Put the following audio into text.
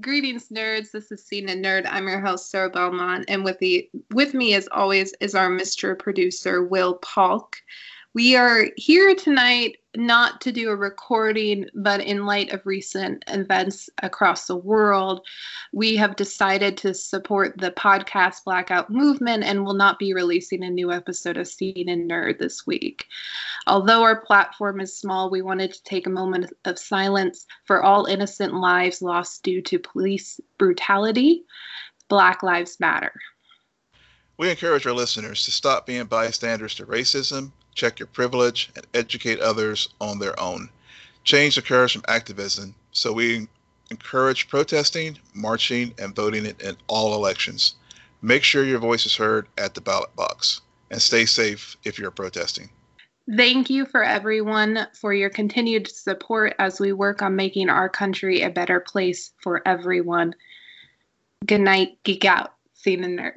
Greetings, nerds. This is Scene and Nerd. I'm your host, Sarah Belmont, and with the with me, as always, is our Mr. Producer, Will Polk. We are here tonight not to do a recording, but in light of recent events across the world, we have decided to support the podcast Blackout movement and will not be releasing a new episode of Scene and Nerd this week. Although our platform is small, we wanted to take a moment of silence for all innocent lives lost due to police brutality. Black Lives Matter. We encourage our listeners to stop being bystanders to racism check your privilege, and educate others on their own. Change occurs from activism, so we encourage protesting, marching, and voting in all elections. Make sure your voice is heard at the ballot box, and stay safe if you're protesting. Thank you for everyone for your continued support as we work on making our country a better place for everyone. Good night, geek out. See you in the nerd.